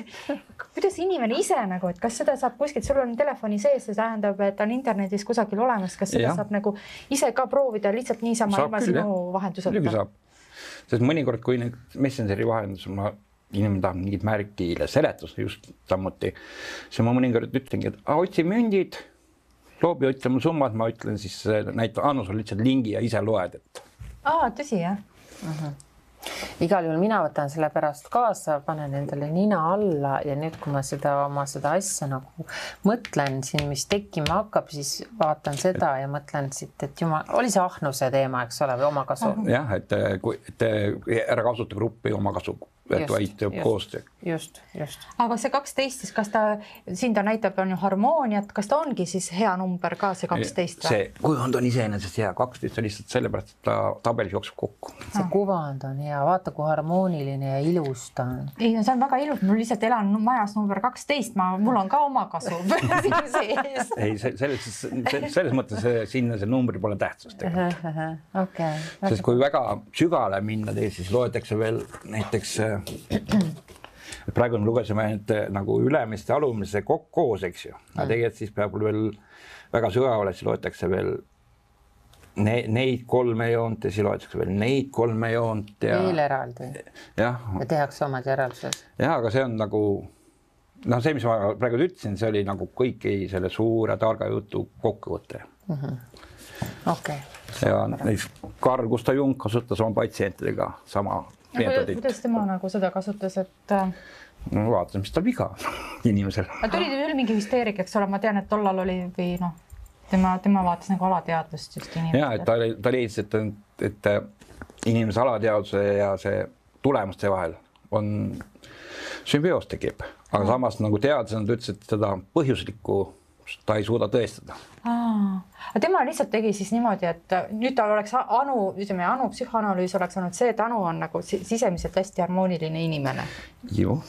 kuidas inimene ise nagu, et kas seda saab kuskilt, sul on telefoni sees, see tähendab, et on internetis kusagil olemas, kas seda ja. saab nagu ise ka proovida lihtsalt niisama ilma sinu jah. muidugi vahenduseta? saab, sest mõnikord, kui nüüd Messengeri vahendusel ma, inimene tahab mingit märgile seletust just samuti, siis ma mõnikord ütlengi, et "Aa, otsi mündid, loobi ütle mu summad, ma ütlen siis, näitan, annan sulle lihtsalt lingi ja ise loed, et aa, tõsi jah? igal juhul mina võtan selle pärast kaasa, panen endale nina alla ja nüüd, kui ma seda oma seda asja nagu mõtlen siin, mis tekkima hakkab, siis vaatan seda ja mõtlen siit, et jumal, oli see ahnuse teema, eks ole, või omakasu. jah, et kui, et ära kasuta gruppi omakasu, et vaid teeb just. koostöö. just, just. aga see kaksteist siis, kas ta, siin ta näitab, on ju harmooniat, kas ta ongi siis hea number ka see kaksteist see kujund on iseenesest hea, kaksteist on lihtsalt sellepärast, et ta tabelis jookseb kokku. see kuvand on hea, vaata kui harmooniline ja ilus ta on. ei no see on väga ilus, mul lihtsalt elan majas number kaksteist, ma, mul on ka omakasu siin sees. ei, selles, selles mõttes see, sinna see number pole tähtsust tegelikult. okei, sest kui väga sügavale minna, siis loetakse veel näiteks äh, praegu me lugesime ainult äh, nagu ülemise alumise kokku koos, eks ju, aga tegelikult siis peab veel väga sügavale, siis loetakse veel ne, neid kolme joont ja siis loetakse veel neid kolme joont ja veel eraldi. Jah, ja tehakse omad järeldused. ja aga see on nagu noh, see, mis ma praegu ütlesin, see oli nagu kõiki selle suure targa jutu kokkuvõte. Okei, ja näiteks Carl Gustav Jung kasutas oma patsientidega sama meetodit. kuidas tema nagu seda kasutas, et äh, no vaatame, mis tal viga inimesel. aga tuli küll mingi hüsteeria, eks ole, ma tean, et tollal oli või noh, tema, tema vaatas nagu alateadvust just ja et ta ta leidis, et, et inimese alateadvuse ja see tulemuste vahel on sümbioos tekib, aga samas nagu teadlasena ta ütles, et seda põhjuslikku ta ei suuda tõestada. Aga tema lihtsalt tegi siis niimoodi, et nüüd tal oleks Anu, ütleme Anu psühhoanalüüs oleks olnud see, et Anu on nagu si- sisemiselt hästi harmooniline inimene. ju.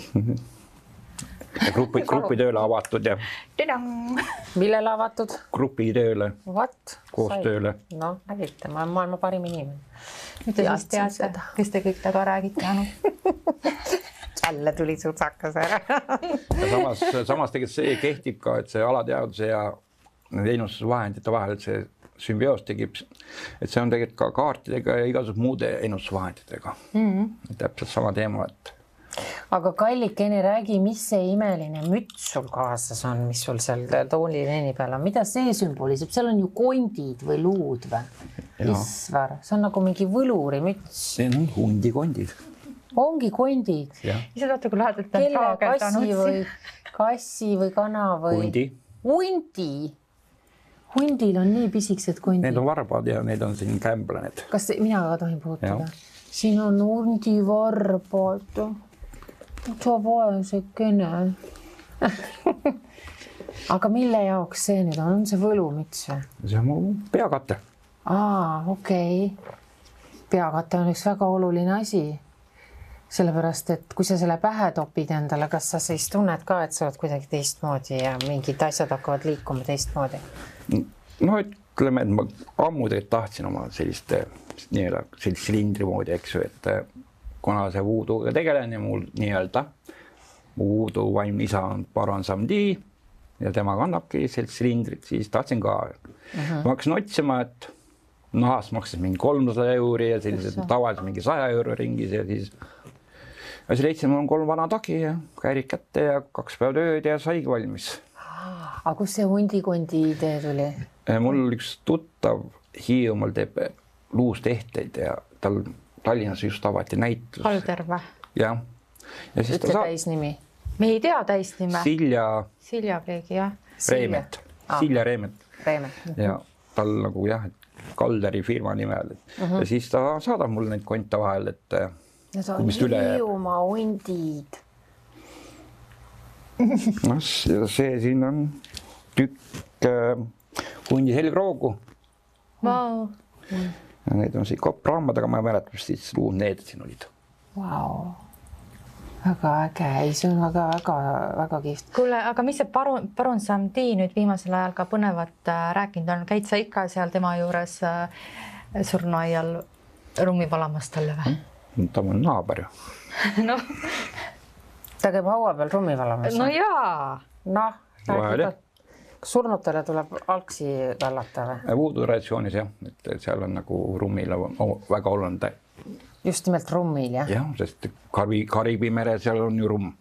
ja grupi, grupitööle avatud ja millele avatud? grupitööle, koostööle. noh, nägite, ma olen maailma parim inimene. nüüd te siis teate kes te kõik taga räägite, Anu. jälle tuli sutsakas ära. ja samas, samas tegelikult see kehtib ka, et see alateadvuse ja nende ennustusvahendite vahel, see sümbioos tekib, et see on tegelikult ka kaartidega ja igasuguste muude ennustusvahenditega mm. -hmm. täpselt sama teema, et aga kallikene, räägi, mis see imeline müts sul kaasas on, mis sul seal toolileeni peal on, mida see sümboliseerib, seal on ju kondid või luud või? Isvar, see on nagu mingi võlurimüts, need on hundikondid. ongi kondid, ise vaata, kui lähedalt kelle kassi või kassi või kana või? hundi, hundi. Hundil on nii pisikesed need kondid on. varbad ja need on siin kämblaned. kas mina ka tohin puutuda siin on hundivarbad. sa vaesekene. aga mille jaoks see nüüd on, on see võlumüts või? see on mu peakate. aa, okei okay.. peakate on üks väga oluline asi. sellepärast, et kui sa selle pähe topid endale, kas sa siis tunned ka, et sa oled kuidagi teistmoodi ja mingid asjad hakkavad liikuma teistmoodi? No ütleme, et ma ammu tegelikult tahtsin oma sellist nii-öelda sellist silindri moodi, eks ju, et eh, kuna see voodooga tegelen ja mul nii-öelda mu voodoo vaimne isa on Baron Samdi ja tema kannabki sellist silindrit, siis tahtsin ka uh. -huh. ma hakkasin otsima, et nahast maksis mingi kolmsada euri ja sellised tavaliselt mingi saja euro ringis ja siis ja siis leidsin, mul on kolm vana tagi ja käirid kätte ja kaks päeva tööd ja saigi valmis. Aga kust see hundikondi idee tuli? Eh, mul üks tuttav Hiiumaal teeb luustehteid ja tal Tallinnas just avati näitus. Alder või? jah. ja siis ütle sa... täisnimi. me ei tea täisnime. Silja. Silja keegi jah. Reemet, Silja Reemet. Reemet. ja tal nagu jah, Kalderi firma nime all mm, -hmm. ja siis ta saadab mulle neid konte vahel, et. Need on Hiiumaa hundid. noh, see siin on tükk äh, hundi selgroogu wow.. Need on siin koppraamad, aga ma ei mäleta, mis siis need siin olid. Wow.. väga äge, ei, see on väga-väga-väga kihvt. kuule, aga mis see parun, parun Samdi nüüd viimasel ajal ka põnevat äh, rääkinud on, käid sa ikka seal tema juures äh, surnuaial rummi valamas talle või? Mm,? ta on naaber ju. Noh. Ta käib haua peal rummi valamas? no jaa. noh, surnutele tuleb algsi kallata või? Voodoo traditsioonis jah, et seal on nagu rummil väga oluline. just nimelt rummil jah? jah, sest Kariibi, Kariibi mere, seal on ju rumm.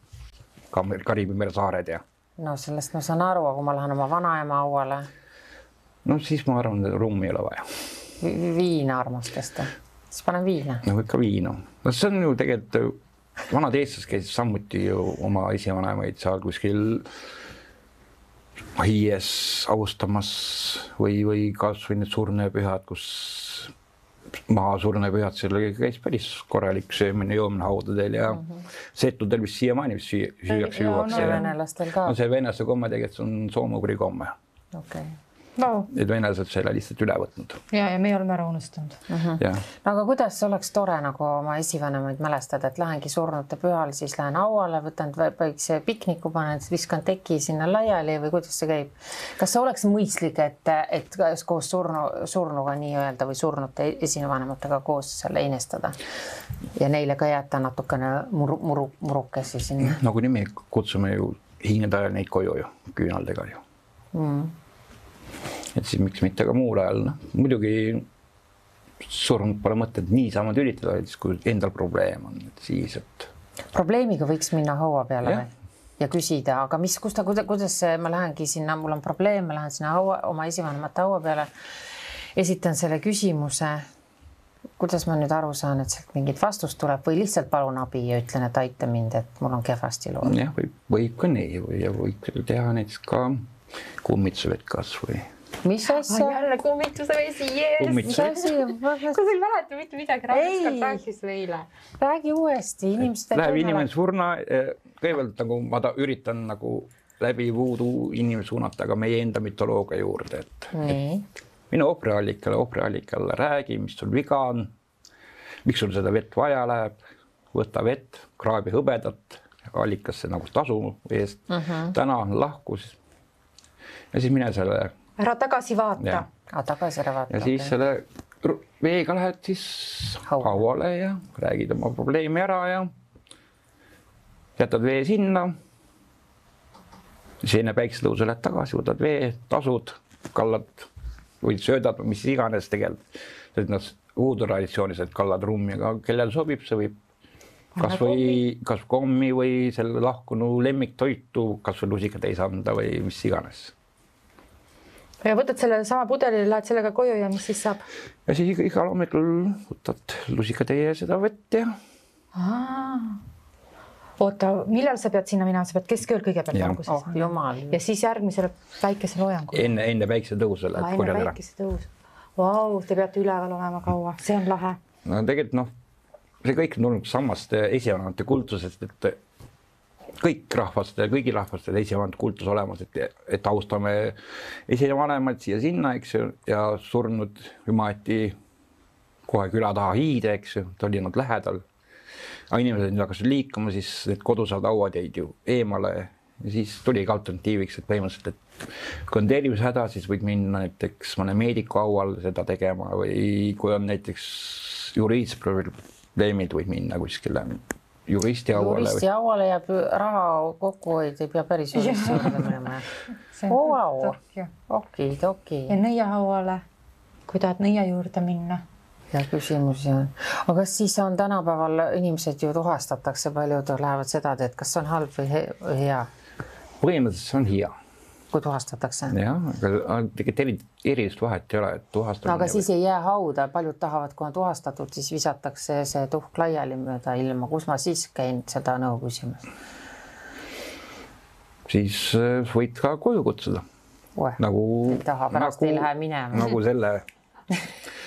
Kariibi mere saared ja. no sellest ma saan aru, aga kui ma lähen oma vanaema hauale. no siis ma arvan, et rummi ei ole vaja Vi. viina armastast, siis panen viina. no ikka viina, no see on ju tegelikult vanad eestlased käisid samuti ju oma esivanemaid seal kuskil aies austamas või, või kasvõi need surnepühad, kus maasurnepühad, seal käis päris korralik söömine-joomine haudadel ja mm -hmm. setudel vist siiamaani vist süüa, süüakse, juuakse. venelastel ka. no see venelaste komme tegelikult on soome-ugri komme. okei okay no.. Need venelased selle lihtsalt üle võtnud. ja, ja meie oleme ära unustanud uh. -huh. no aga kuidas oleks tore nagu oma esivanemaid mälestada, et lähengi surnute pühal, siis lähen hauale, võtan väikse pikniku, panen, viskan teki sinna laiali või kuidas see käib? kas see oleks mõistlik, et, et koos surnu, surnuga nii-öelda või surnute esivanematega koos selle inestada ja neile ka jätta natukene muru, muru, murukesi sinna? nagunii me kutsume ju hingede ajal neid koju ju küünaldega ju mm et siis miks mitte ka muul ajal, noh muidugi surnud pole mõtet niisama tülitada, siis kui endal probleem on, et siis, et. probleemiga võiks minna haua peale ja. või? ja küsida, aga mis, kus ta, kuidas ma lähengi sinna, mul on probleem, ma lähen sinna haua, oma esivanemate haua peale. esitan selle küsimuse. kuidas ma nüüd aru saan, et sealt mingit vastust tuleb või lihtsalt palun abi ja ütlen, et aita mind, et mul on kehvasti lood? jah, võib, võib ka nii või, ja võib teha näiteks ka kummitusvett kasvõi mis asja? jälle kummituse vesi, jees. mis asi? sa ei mäleta mitte midagi, räägi sulle eile. räägi uuesti, inimesed. Läheb inimene surna, eh, kõigepealt nagu ma ta üritan nagu läbi voodoo inimesi suunata ka meie enda mütoloogia juurde, et. mine ohvriallikale, ohvriallikale, räägi, mis sul viga on. miks sul seda vett vaja läheb, võta vett, kraabi hõbedat allikasse nagu tasu eest uh. Mhm. -huh. täna on lahkus. ja siis mine selle ära tagasi vaata. tagasi ära vaata. ja siis okay. selle veega lähed siis hauale, ja räägid oma probleemi ära ja jätad vee sinna. siis enne päiksetõusu lähed tagasi, võtad vee, tasud, kallad või söödad, mis iganes tegelikult. sest noh, uude traditsioonis, et kallad rummi, aga kellel sobib, see võib kasvõi, kas kommi või selle lahkunu lemmiktoitu, kasvõi lusikatäis anda või mis iganes ja võtad selle sama pudeli, lähed sellega koju ja mis siis saab? ja siis iga, igal hommikul võtad lusikatäie seda vett ja. oota, millal sa pead sinna minema, sa pead keskööl kõigepealt alguses oh,? jumal. ja siis järgmisele päikeseloojangule? enne, enne päikesetõusu lähed korjad ära. päikesetõus, vau, te peate üleval olema kaua, see on lahe. no tegelikult noh, see kõik on tulnud samast esivanemate kultusest, et kõik rahvastel, kõigil rahvastel esivanemad kultus olemas, et, et austame esivanemaid siia-sinna, eks ju, ja surnud maeti kohe küla taha hiide, eks ju, ta oli nad lähedal. aga inimesed nüüd hakkasid liikuma, siis need kodused hauad jäid ju eemale ja siis tuligi alternatiiviks, et põhimõtteliselt, et kui on tervisehäda, siis võid minna näiteks mõne meediku hauale seda tegema või kui on näiteks juriidilised probleemid, võid minna kuskile juristi hauale. juristi hauale jääb raha kokkuhoid, ei pea päris juristi juurde minema. Vau, okidoki. ja nõiahauale, kui tahad nõia juurde minna ja küsimusi on, aga kas siis on tänapäeval inimesed ju tuhastatakse, paljud lähevad seda teed, kas see on halb või hea? põhimõtteliselt see on hea. Kui tuhastatakse? jah, aga tegelikult eri, erilist vahet ei ole, et tuhastamine. no aga siis ei jää hauda, paljud tahavad, kui on tuhastatud, siis visatakse see tuhk laiali mööda ilma, kus ma siis käin seda nõu küsimas? siis äh, võid ka koju kutsuda. nagu. ei taha, pärast nagu, ei lähe minema. nagu selle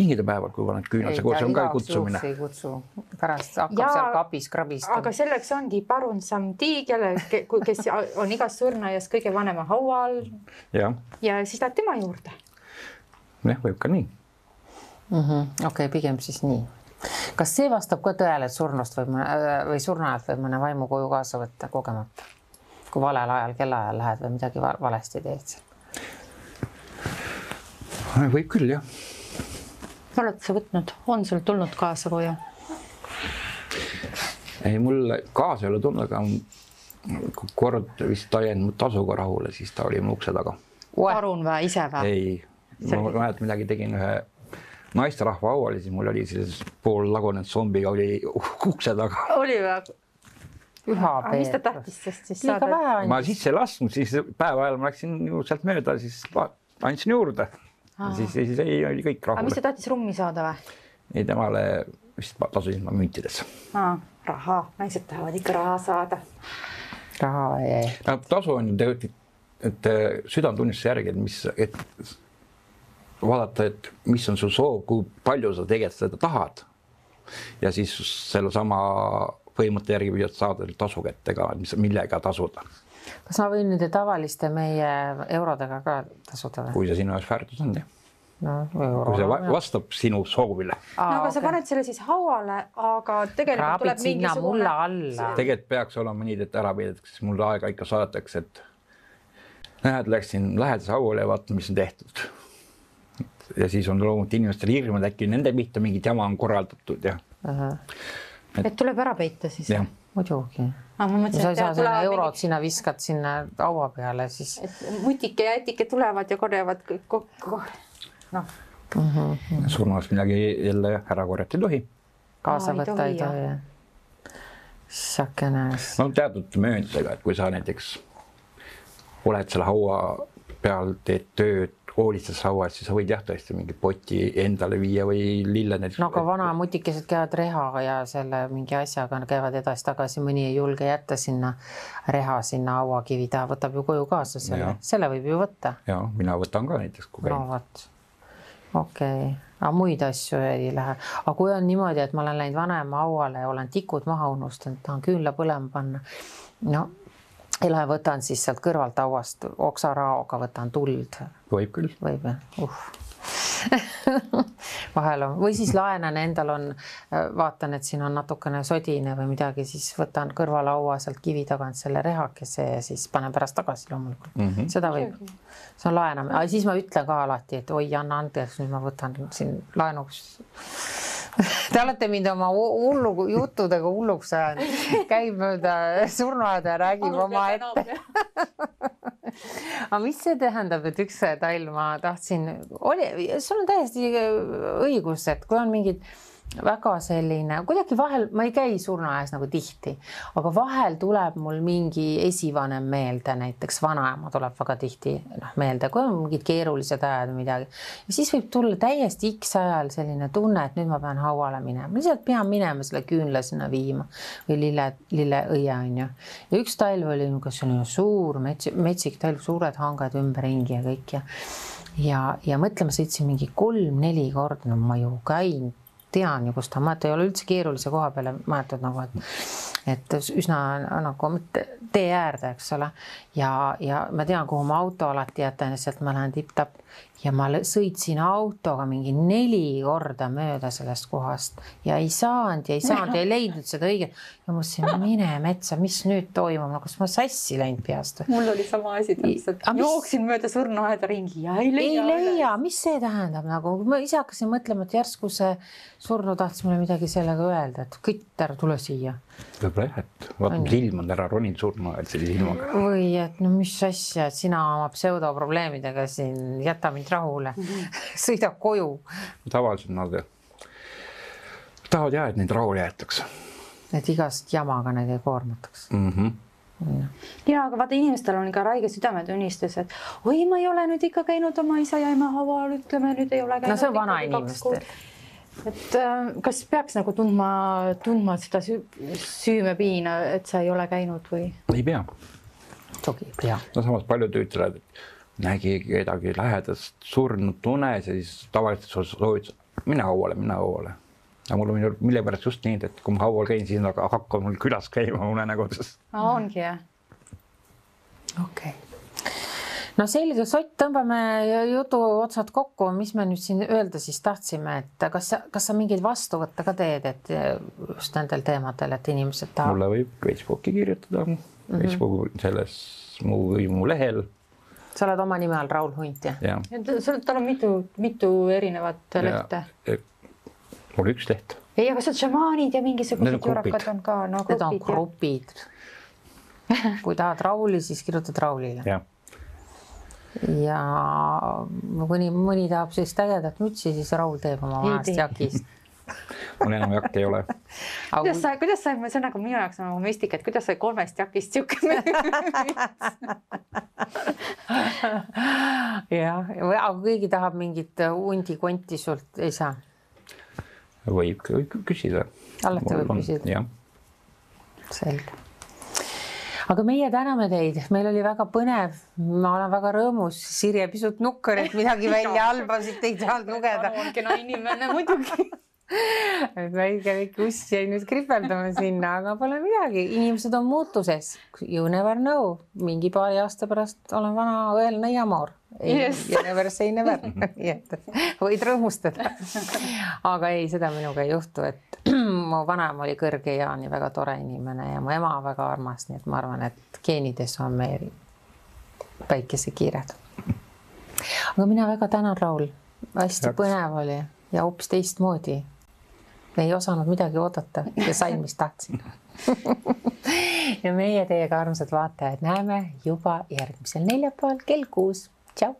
hingedepäeval, kui paned küünlase koos, on ka kutsumine. ei kutsu, pärast hakkab ja, seal kapis krabistama. aga selleks ongi parun Samdi, kelle, kes on igas surnuaias kõige vanema haua all. ja siis lähed tema juurde. jah, võib ka nii mm -hmm.. okei okay,, pigem siis nii. kas see vastab ka tõele, et surnust võib mõne või surnuajalt võib mõne vaimu koju kaasa võtta kogemata? kui valel ajal, kellaajal lähed või midagi valesti teed? võib küll jah oled sa võtnud, on sul tulnud kaasa koju? ei, mul kaasa ei ole tulnud, aga kord vist ajen mu tasuga rahule, siis ta oli mu ukse taga. Arun või ise või? ei, ma mäletan midagi, tegin ühe naisterahva au oli, siis mul oli siis pool lagunenud zombi oli ukse taga. oli või? püha Peeter. mis ta tahtis sest siis saada? ma sisse ei lasknud, siis päeva ajal ma läksin sealt mööda, siis andsin juurde siis, siis ei, oli kõik rahul. aga mis ta tahtis rummi saada või? ei, temale vist tasusin ma müntides. raha, naised tahavad ikka raha saada. raha ei. no tasu on ju tegelikult, et südametunnistuse järgi, et mis, et vaadata, et mis on su soov, kui palju sa tegelikult seda tahad. ja siis sellesama põhimõtte järgi püüad saada tasu kätte ka, mis, millega tasuda kas ma võin nende tavaliste meie eurodega ka tasuda või? kui see sinu jaoks väärtus on, jah no, kui see vastab sinu soovile. no aga okay. sa paned selle siis hauale, aga tegelikult Kraabid tuleb mingisugune. tegelikult peaks olema nii, et ära peidetakse, siis mulle aega ikka saadetakse, et näed, läksin lähedase hauale ja vaatan, mis on tehtud. ja siis on loomulikult inimestel hirm, et äkki nende pihta mingit jama on korraldatud ja. et, et tuleb ära peita siis? Muidugi ah,. sa ei saa sinna eurot sina viskad sinna haua peale, siis. mutike ja ätike tulevad ja korjavad kõik kokku. noh mm -hmm.. surnuaias midagi jälle ära korjata ei tohi. kaasa võtta ei tohi, jah. sakene. no teatud mööndusega, et kui sa näiteks oled seal haua peal, teed tööd hoolitses haua eest, siis sa võid jah, tõesti mingi poti endale viia või lille näiteks. no aga vanamutikesed käivad reha ja selle mingi asjaga käivad edasi-tagasi, mõni ei julge jätta sinna reha sinna hauakivi taha, võtab ju koju kaasa selle, selle võib ju võtta. ja mina võtan ka näiteks, kui käin. no vot, okei okay., aga muid asju ei lähe, aga kui on niimoodi, et ma olen läinud vanema hauale ja olen tikud maha unustanud, tahan küünla põlema panna, no ei lähe, võtan siis sealt kõrvalt hauast oksaraoga, võtan tuld. võib küll. võib jah, uh vahel on või siis laenan, endal on, vaatan, et siin on natukene sodine või midagi, siis võtan kõrvalhaua sealt kivi tagant selle rehakese ja siis panen pärast tagasi loomulikult mm. -hmm. seda võib, see on laenamine, aga siis ma ütlen ka alati, et oi, anna andeks, nüüd ma võtan siin laenuks Te olete mind oma hullu juttudega hulluks ajanud, käib mööda surnuaeda ja räägib omaette. aga mis see tähendab, et üks talv ma tahtsin, oli, sul on täiesti õigus, et kui on mingid väga selline, kuidagi vahel ma ei käi surnuaias nagu tihti, aga vahel tuleb mul mingi esivanem meelde, näiteks vanaema tuleb väga tihti noh meelde, kui on mingid keerulised ajad või midagi. ja siis võib tulla täiesti X ajal selline tunne, et nüüd ma pean hauale minema, lihtsalt pean minema selle küünla sinna viima või lille, lilleõie on ju. ja üks talv oli niisugune selline suur mets, metsik talv, suured hanged ümberringi ja kõik ja ja, ja mõtle, ma sõitsin mingi kolm-neli korda, no ma ju käin tean ju, kus ta on, ma ei ole üldse keerulise koha peale maetud nagu, et et üsna nagu tee äärde, eks ole. ja, ja ma tean, kuhu ma auto alati jätan sealt ma lähen tipp-tapp ja ma sõitsin autoga mingi neli korda mööda sellest kohast ja ei saanud ja ei saanud ja ei leidnud seda õiget. ja mõtlesin, mine metsa, mis nüüd toimub, no kas ma sassi läinud peast või? mul oli sama asi täpselt, jooksin mööda surnuaeda ringi ja ei leia. ei leia, mis see tähendab nagu, ma ise hakkasin mõtlema, et järsku see surnu tahtis mulle midagi sellega öelda, et kütt, ära tule siia. võib-olla jah, et vaata, mis ilm on, ära ronid surnuaed sellise ilmaga. või et no mis asja, et sina oma pseudoprobleemidega siin, jäta mind rahule mm, -hmm. sõida koju. tavaliselt nad tahavad jah, et neid rahule jäetakse. et igast jamaga neid ei koormataks mm. -hmm ja aga vaata, inimestel on ikka räige südametunnistus, et oi, ma ei ole nüüd ikka käinud oma isa ja ema haual, ütleme nüüd ei ole no see on vanainimestel. et äh, kas peaks nagu tundma, tundma seda süü, süümepiina, et sa ei ole käinud või? ei pea. togi ei pea. no samas paljud ütlevad, et nägi kedagi lähedast surnud unes ja siis tavaliselt soovitas, mine hauale, mine hauale. aga mul on millepärast just nii, et kui ma haual käin, siis nad hakkavad mul külas käima unenägudes. ongi jah? okei okay. no selge, Sott, tõmbame jutu otsad kokku, mis me nüüd siin öelda siis tahtsime, et kas sa, kas sa mingeid vastuvõtte ka teed, et just nendel teemadel, et inimesed tahavad? mulle võib Facebooki kirjutada mm, -hmm. Facebooki selles mu või mu lehel sa oled oma nime all Raul Hunt jah ja.? sul, tal on mitu, mitu erinevat lehte. mul üks leht. ei, aga seal šamaanid ja mingisugused jurakad on ka no,. Need on grupid. kui tahad Rauli, siis kirjutad Raulile. jah ja mõni, mõni tahab sellist ägedat mütsi, siis Raul teeb oma vanast jakist mul enam jakki ei ole. kuidas sa, kuidas sa, see on nagu minu jaoks nagu müstika, et kuidas sai kolmest jakist sihuke jah, aga keegi tahab mingit hundi-konti sult, ei saa? võib, võib küsida. alati võib küsida. jah. selge aga meie täname teid, meil oli väga põnev, ma olen väga rõõmus, Sirje pisut nukker, et midagi välja halbasid, ei saanud lugeda. kena inimene muidugi väike väike uss jäi nüüd kripeldama sinna, aga pole midagi, inimesed on muutuses. You never know, mingi paari aasta pärast olen vana õelne jamor. Yes. You never say never nii et võid rõõmustada. aga ei, seda minuga ei juhtu, et mu vanaema oli kõrge eani väga tore inimene ja mu ema väga armas, nii et ma arvan, et geenides on meil päikesekiired. aga mina väga tänan, Raul, hästi Jaks. põnev oli ja hoopis teistmoodi ei osanud midagi oodata ja sain, mis tahtsin ja meie teiega, armsad vaatajad, näeme juba järgmisel neljapäeval kell kuus. tšau.